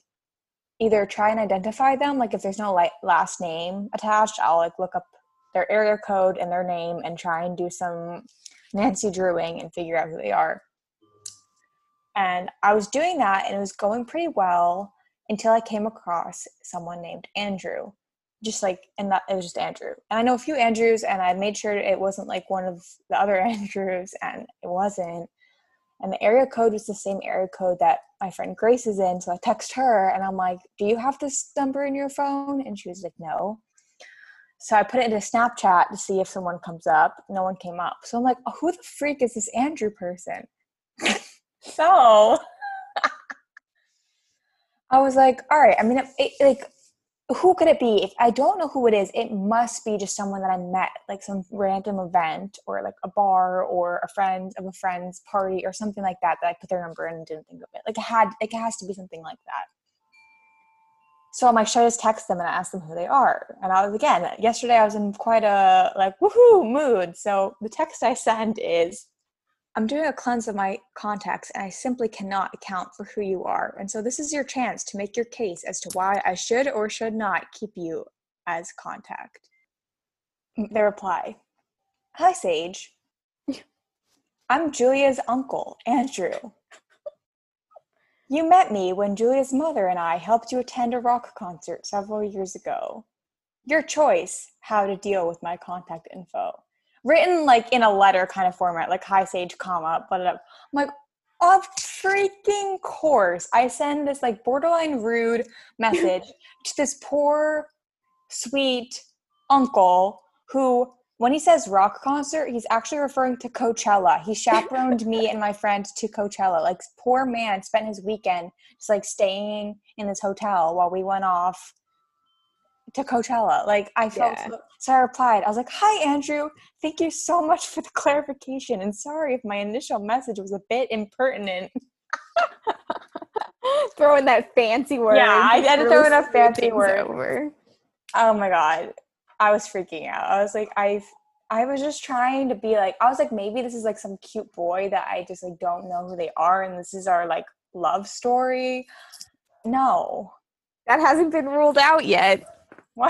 either try and identify them like if there's no last name attached I'll like look up their area code and their name and try and do some Nancy Drewing and figure out who they are. And I was doing that and it was going pretty well until I came across someone named Andrew. Just like, and that it was just Andrew. And I know a few Andrews, and I made sure it wasn't like one of the other Andrews, and it wasn't. And the area code was the same area code that my friend Grace is in. So I text her and I'm like, Do you have this number in your phone? And she was like, No. So I put it into Snapchat to see if someone comes up. No one came up. So I'm like, oh, who the freak is this Andrew person? so I was like, all right. I mean, it, it, like, who could it be? If I don't know who it is, it must be just someone that I met, like some random event or like a bar or a friend of a friend's party or something like that. That I put their number in and didn't think of it. Like it had, like it has to be something like that. So I'm like, should I just text them and ask them who they are? And I was again yesterday. I was in quite a like woohoo mood. So the text I send is, I'm doing a cleanse of my contacts and I simply cannot account for who you are. And so this is your chance to make your case as to why I should or should not keep you as contact. Mm, they reply, Hi, Sage. I'm Julia's uncle, Andrew. You met me when Julia's mother and I helped you attend a rock concert several years ago. Your choice how to deal with my contact info written like in a letter kind of format, like hi sage, comma, but uh, I'm like, of freaking course, I send this like borderline rude message to this poor, sweet uncle who, when he says rock concert, he's actually referring to Coachella. He chaperoned me and my friend to Coachella. Like, poor man spent his weekend just like staying in this hotel while we went off to Coachella. Like I felt Yeah. so, so I replied. I was like, "Hi Andrew, thank you so much for the clarification and sorry if my initial message was a bit impertinent." throw in that fancy word. Yeah, I had to throw in a fancy word. Over. Oh my god. I was freaking out. I was like, I've I was just trying to be like I was like maybe this is like some cute boy that I just like don't know who they are and this is our like love story. No. That hasn't been ruled out yet.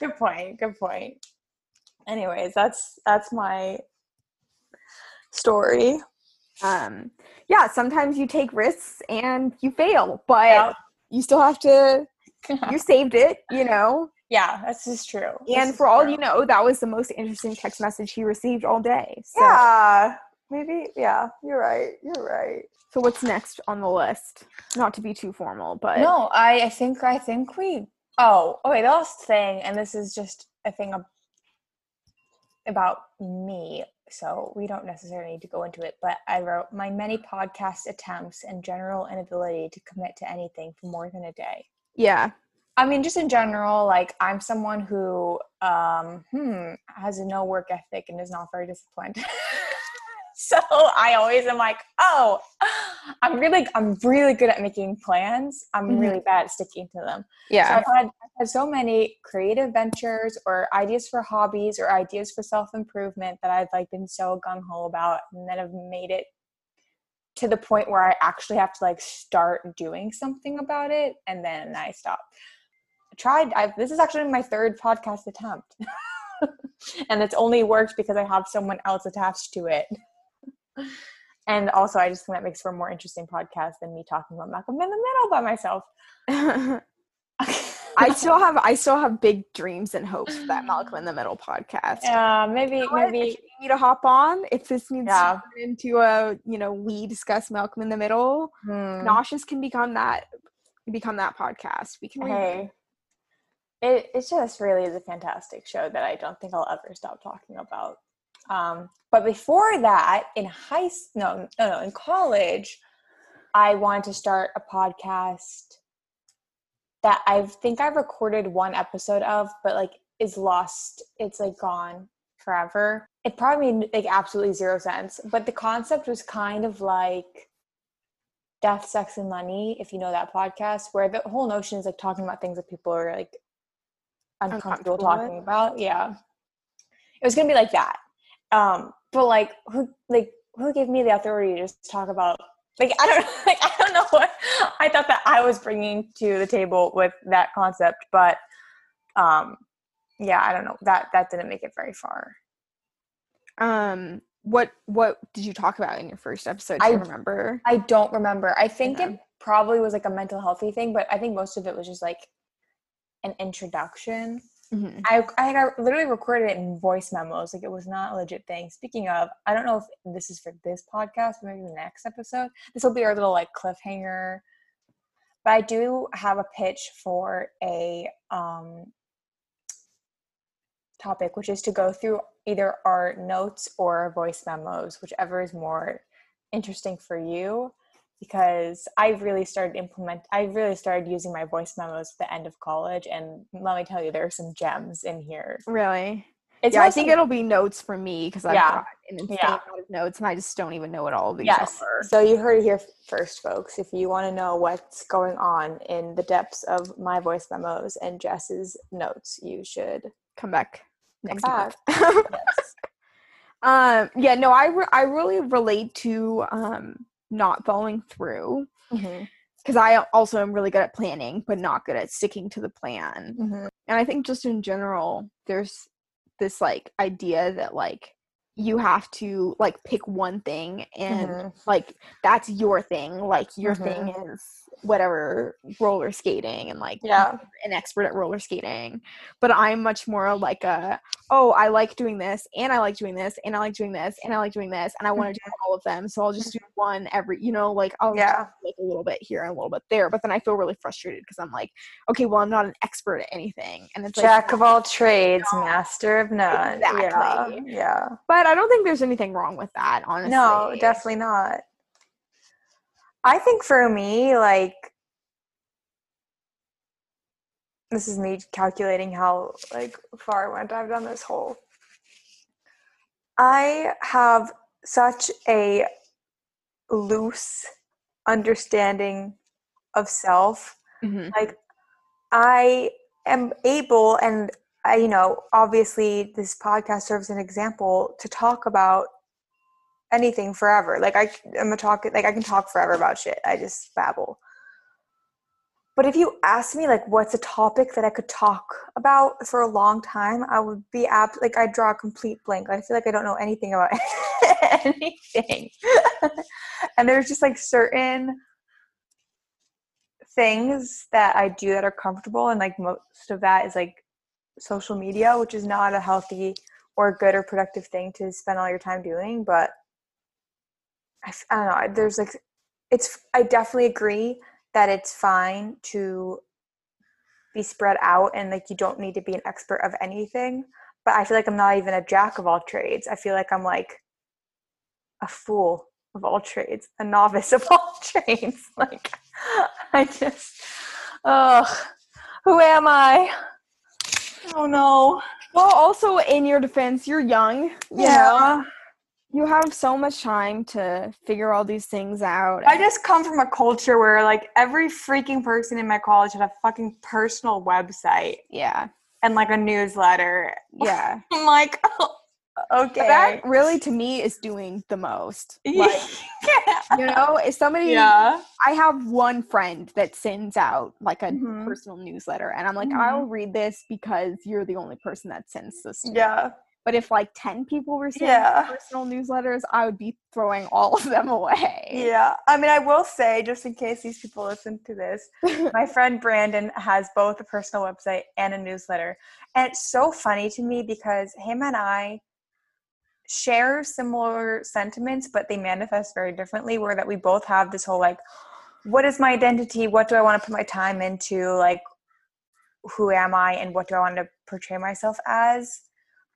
good point. Good point. Anyways, that's that's my story. Um, yeah, sometimes you take risks and you fail, but Yeah. you still have to. You saved it, you know. yeah, that's just true. And is for all true. you know, that was the most interesting text message he received all day. So, yeah, maybe. Yeah, you're right. You're right. so what's next on the list? Not to be too formal, but No, I, I think I think we. Oh, okay. The last thing, and this is just a thing about me, so we don't necessarily need to go into it. But I wrote my many podcast attempts and general inability to commit to anything for more than a day. yeah, I mean, just in general, like I'm someone who um, hmm, has a no work ethic and is not very disciplined. so I always am like, oh, I'm really, I'm really good at making plans. I'm Mhm. really bad at sticking to them. So yeah, I've had, I've had so many creative ventures or ideas for hobbies or ideas for self improvement that I've like been so gung ho about, and then have made it to the point where I actually have to like start doing something about it, and then I stop. I tried. I've, this is actually my third podcast attempt, and it's only worked because I have someone else attached to it. And also, I just think that makes for a more interesting podcast than me talking about Malcolm in the Middle by myself. I still have I still have big dreams and hopes for that Malcolm in the Middle podcast. Yeah, maybe You know maybe you need me to hop on, if this needs Yeah. to turn into a you know we discuss Malcolm in the Middle, hmm, nauseous can become that become that podcast. We can hey. it, it just really is a fantastic show that I don't think I'll ever stop talking about. Um, but before that, in high no no no in college, I wanted to start a podcast that I think I've recorded one episode of, but like is lost. It's like gone forever. It probably made like absolutely zero sense, but the concept was kind of like Death, Sex, and Money, if you know that podcast, where the whole notion is like talking about things that people are like uncomfortable, talking about. Yeah. It was gonna be like that. Um, but like who like who gave me the authority to just talk about like I don't like I don't know what I thought that I was bringing to the table with that concept, but um yeah, I don't know. That that didn't make it very far. Um what what did you talk about in your first episode? Do I remember? I don't remember. I think Okay. it probably was like a mental healthy thing, but I think most of it was just like an introduction. Mhm. I I got- literally recorded it in voice memos. Like it was not a legit thing. Speaking of, I don't know if this is for this podcast, but maybe the next episode. This will be our little like cliffhanger. But I do have a pitch for a um topic, which is to go through either our notes or voice memos, whichever is more interesting for you. Because I've really started implement, I've really started using my voice memos at the end of college, and let me tell you, there are some gems in here. Really? It's yeah, I think it'll be notes for me because I've Yeah. got an insane Yeah. amount of notes and I just don't even know what all of these Yes. are. So you heard it here first, folks. If you want to know what's going on in the depths of my voice memos and Jess's notes, you should Come back next back. month. yes. um, yeah, no, I re- I really relate to um not following through because I also am really good at planning, but not good at sticking to the plan. Mhm. And I think just in general, there's this like idea that like you have to like pick one thing and Mhm. like that's your thing. Like your thing is whatever roller skating and like Yeah. an expert at roller skating. But I'm much more like a oh, I like doing this and I like doing this and I like doing this and I like doing this and I want to do mm-hmm. all of them. So I'll just do mm-hmm. one every you know, like I'll Yeah. like a little bit here and a little bit there. But then I feel really frustrated because I'm like, okay, well I'm not an expert at anything. And it's like Jack of all trades, master of none. Exactly. Yeah. yeah. but I don't think there's anything wrong with that, honestly. No, definitely not. I think for me, like, this is me calculating how like far I went. I've done this whole. I have such a loose understanding of self Mhm. like i am able and I, you know obviously this podcast serves an example to talk about anything forever. Like i am a talk like i can talk forever about shit. I just babble. But if you ask me like what's a topic that i could talk about for a long time i would be ab like i draw a complete blank. I feel like i don't know anything about anything. And there's just like certain things that I do that are comfortable, and like most of that is like social media, which is not a healthy or good or productive thing to spend all your time doing. But I, don't know. There's like, it's. I definitely agree that it's fine to be spread out and like you don't need to be an expert of anything. But I feel like I'm not even a jack of all trades. I feel like I'm like a fool of all trades, a novice of all trades. Like, I just, ugh, who am I? Oh no. Well, also in your defense, you're young. You know, you have so much time to figure all these things out. I just come from a culture where like every freaking person in my college had a fucking personal website yeah, and like a newsletter. yeah. I'm like, okay. That really, to me, is doing the most. Like, yeah. you know, if somebody, yeah. I have one friend that sends out like a Mhm. personal newsletter, and I'm like, Mhm. I'll read this because you're the only person that sends this. To me. But if like ten people were sending Yeah. personal newsletters, I would be throwing all of them away. Yeah. I mean, I will say, just in case these people listen to this, my friend Brandon has both a personal website and a newsletter. And it's so funny to me because him and I share similar sentiments, but they manifest very differently. Where that we both have this whole like, what is my identity? What do I want to put my time into? Like, who am I and what do I want to portray myself as.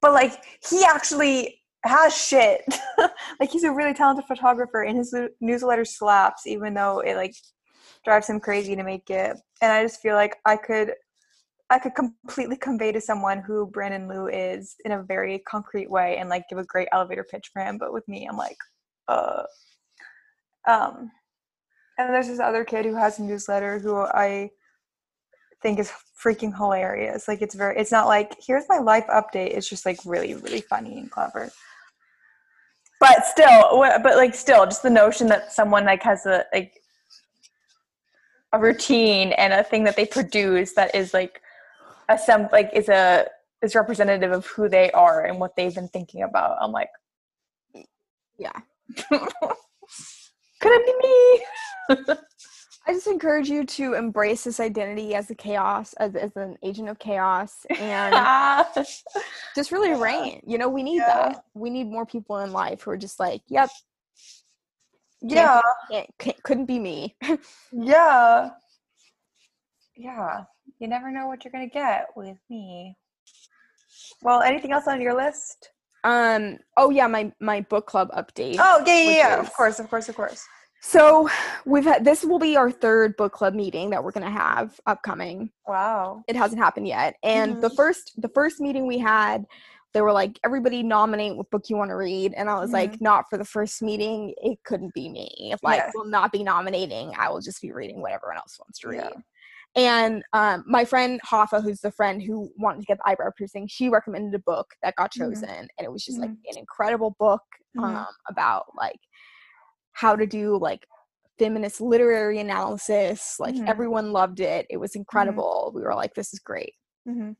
But like he actually has shit. like he's a really talented photographer and his newsletter slaps even though it like drives him crazy to make it. And I just feel like I could I could completely convey to someone who Brandon Liu is in a very concrete way and like give a great elevator pitch for him. But with me, I'm like, uh um and there's this other kid who has a newsletter who I think is freaking hilarious. Like it's very it's not like here's my life update. It's just like really really funny and clever. But still, but like still just the notion that someone like has a like a routine and a thing that they produce that is like a some like is a is representative of who they are and what they've been thinking about. I'm like yeah. Could it be me? I just encourage you to embrace this identity as a chaos, as, as an agent of chaos, and just really yeah. reign. You know, we need yeah. that. We need more people in life who are just like, yep. Yeah. Can't, can't, couldn't be me. yeah. Yeah. You never know what you're going to get with me. Well, anything else on your list? Um. Oh yeah, my my book club update. Oh yeah, yeah, yeah. Is, of course, of course, of course. So we've had this will be our third book club meeting that we're gonna have upcoming. Wow. It hasn't happened yet. And mm-hmm. the first the first meeting we had, they were like, everybody nominate what book you want to read. And I was mm-hmm. like, not for the first meeting. It couldn't be me. Like, yes. will not be nominating. I will just be reading what everyone else wants to read. Yeah. And um, my friend Hoffa, who's the friend who wanted to get the eyebrow piercing, she recommended a book that got mm-hmm. chosen, mm-hmm. and it was just like mm-hmm. an incredible book mm-hmm. um, about like how to do like feminist literary analysis. Like mm-hmm. everyone loved it. It was mm-hmm. incredible. Mm-hmm. We were like, this is great. Mm-hmm.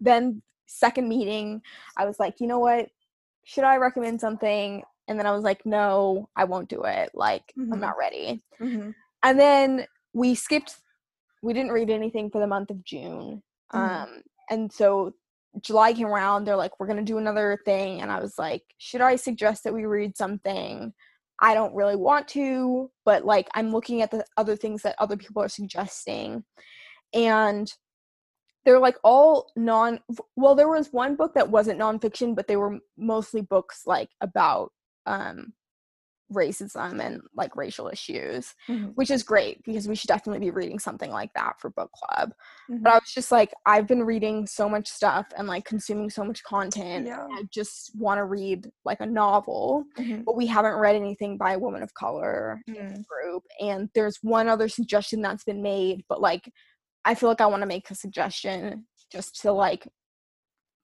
Then second meeting, I was like, you know what? Should I recommend something? And then I was like, no, I won't do it. Like I'm mm-hmm. not ready. Mm-hmm. And then we skipped. We didn't read anything for the month of June. Um, and so July came around. They're like, we're gonna do another thing, and I was like, should I suggest that we read something? I don't really want to, but like I'm looking at the other things that other people are suggesting. And they're like all non well, there was one book that wasn't nonfiction, but they were mostly books like about um racism and like racial issues, mm-hmm. which is great because we should definitely be reading something like that for book club. Mm-hmm. But I was just like, I've been reading so much stuff and like consuming so much content. Yeah. I just want to read like a novel, mm-hmm. but we haven't read anything by a woman of color in the mm. group. And there's one other suggestion that's been made, but like, I feel like I want to make a suggestion just to like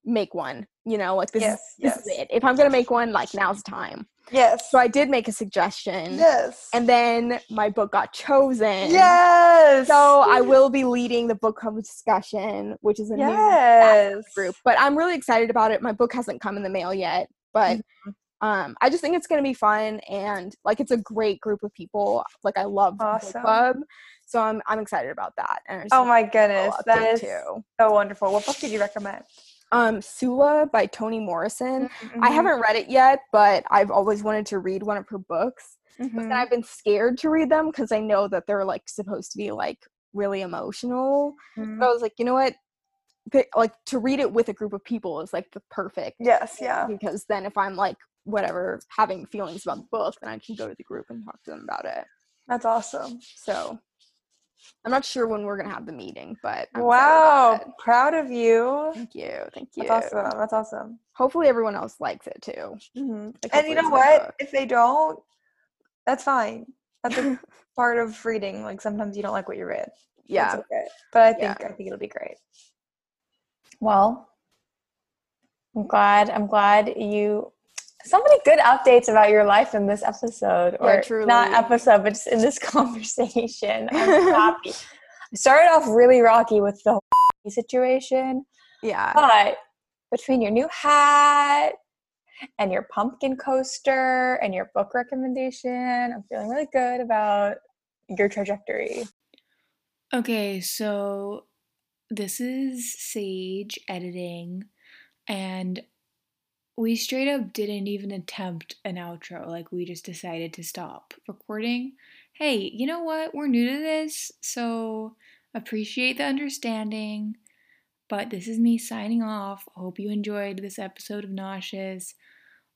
make one you know like this, yes, is, this yes. is it if i'm gonna make one like now's the time yes. So i did make a suggestion. Yes. And then my book got chosen. Yes. So i will be leading the book club discussion which is a yes. new group. But i'm really excited about it. My book hasn't come in the mail yet but mm-hmm. um i just think it's gonna be fun and like it's a great group of people. Like i love awesome. book club. So i'm i'm excited about that and oh my goodness. that is too. so wonderful. What book did you recommend um Sula by Toni Morrison. Mm-hmm. I haven't read it yet, but I've always wanted to read one of her books. Mm-hmm. But then mm-hmm. I've been scared to read them because I know that they're like supposed to be like really emotional. Mm-hmm. I was like, you know what? Like to read it with a group of people is like the perfect. Yes, yeah. Because then if I'm like whatever having feelings about the book, then I can go to the group and talk to them about it. That's awesome. So I'm not sure when we're gonna have the meeting, but I'm wow, proud of you. Thank you, thank you. That's awesome. That's awesome. Hopefully, everyone else likes it too. Mm-hmm. Like, and you know what? If they don't, that's fine. That's a part of reading. Like sometimes you don't like what you read. Yeah, okay. but I think yeah. I think it'll be great. Well, I'm glad. I'm glad you so many good updates about your life in this episode, or yeah, not episode, but just in this conversation. I'm happy. I started off really rocky with the situation. Yeah. But between your new hat and your pumpkin coaster and your book recommendation, I'm feeling really good about your trajectory. Okay, so this is Sage editing, and we straight up didn't even attempt an outro. Like, we just decided to stop recording. Hey, you know what? We're new to this, so appreciate the understanding. But this is me signing off. Hope you enjoyed this episode of Nauseous.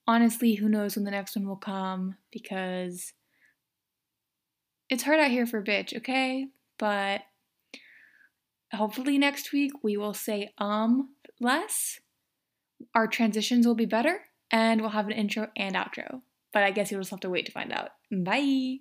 Honestly, who knows when the next one will come because it's hard out here for bitch, okay? But hopefully next week we will say um less. Our transitions will be better and we'll have an intro and outro. But I guess you'll just have to wait to find out. Bye.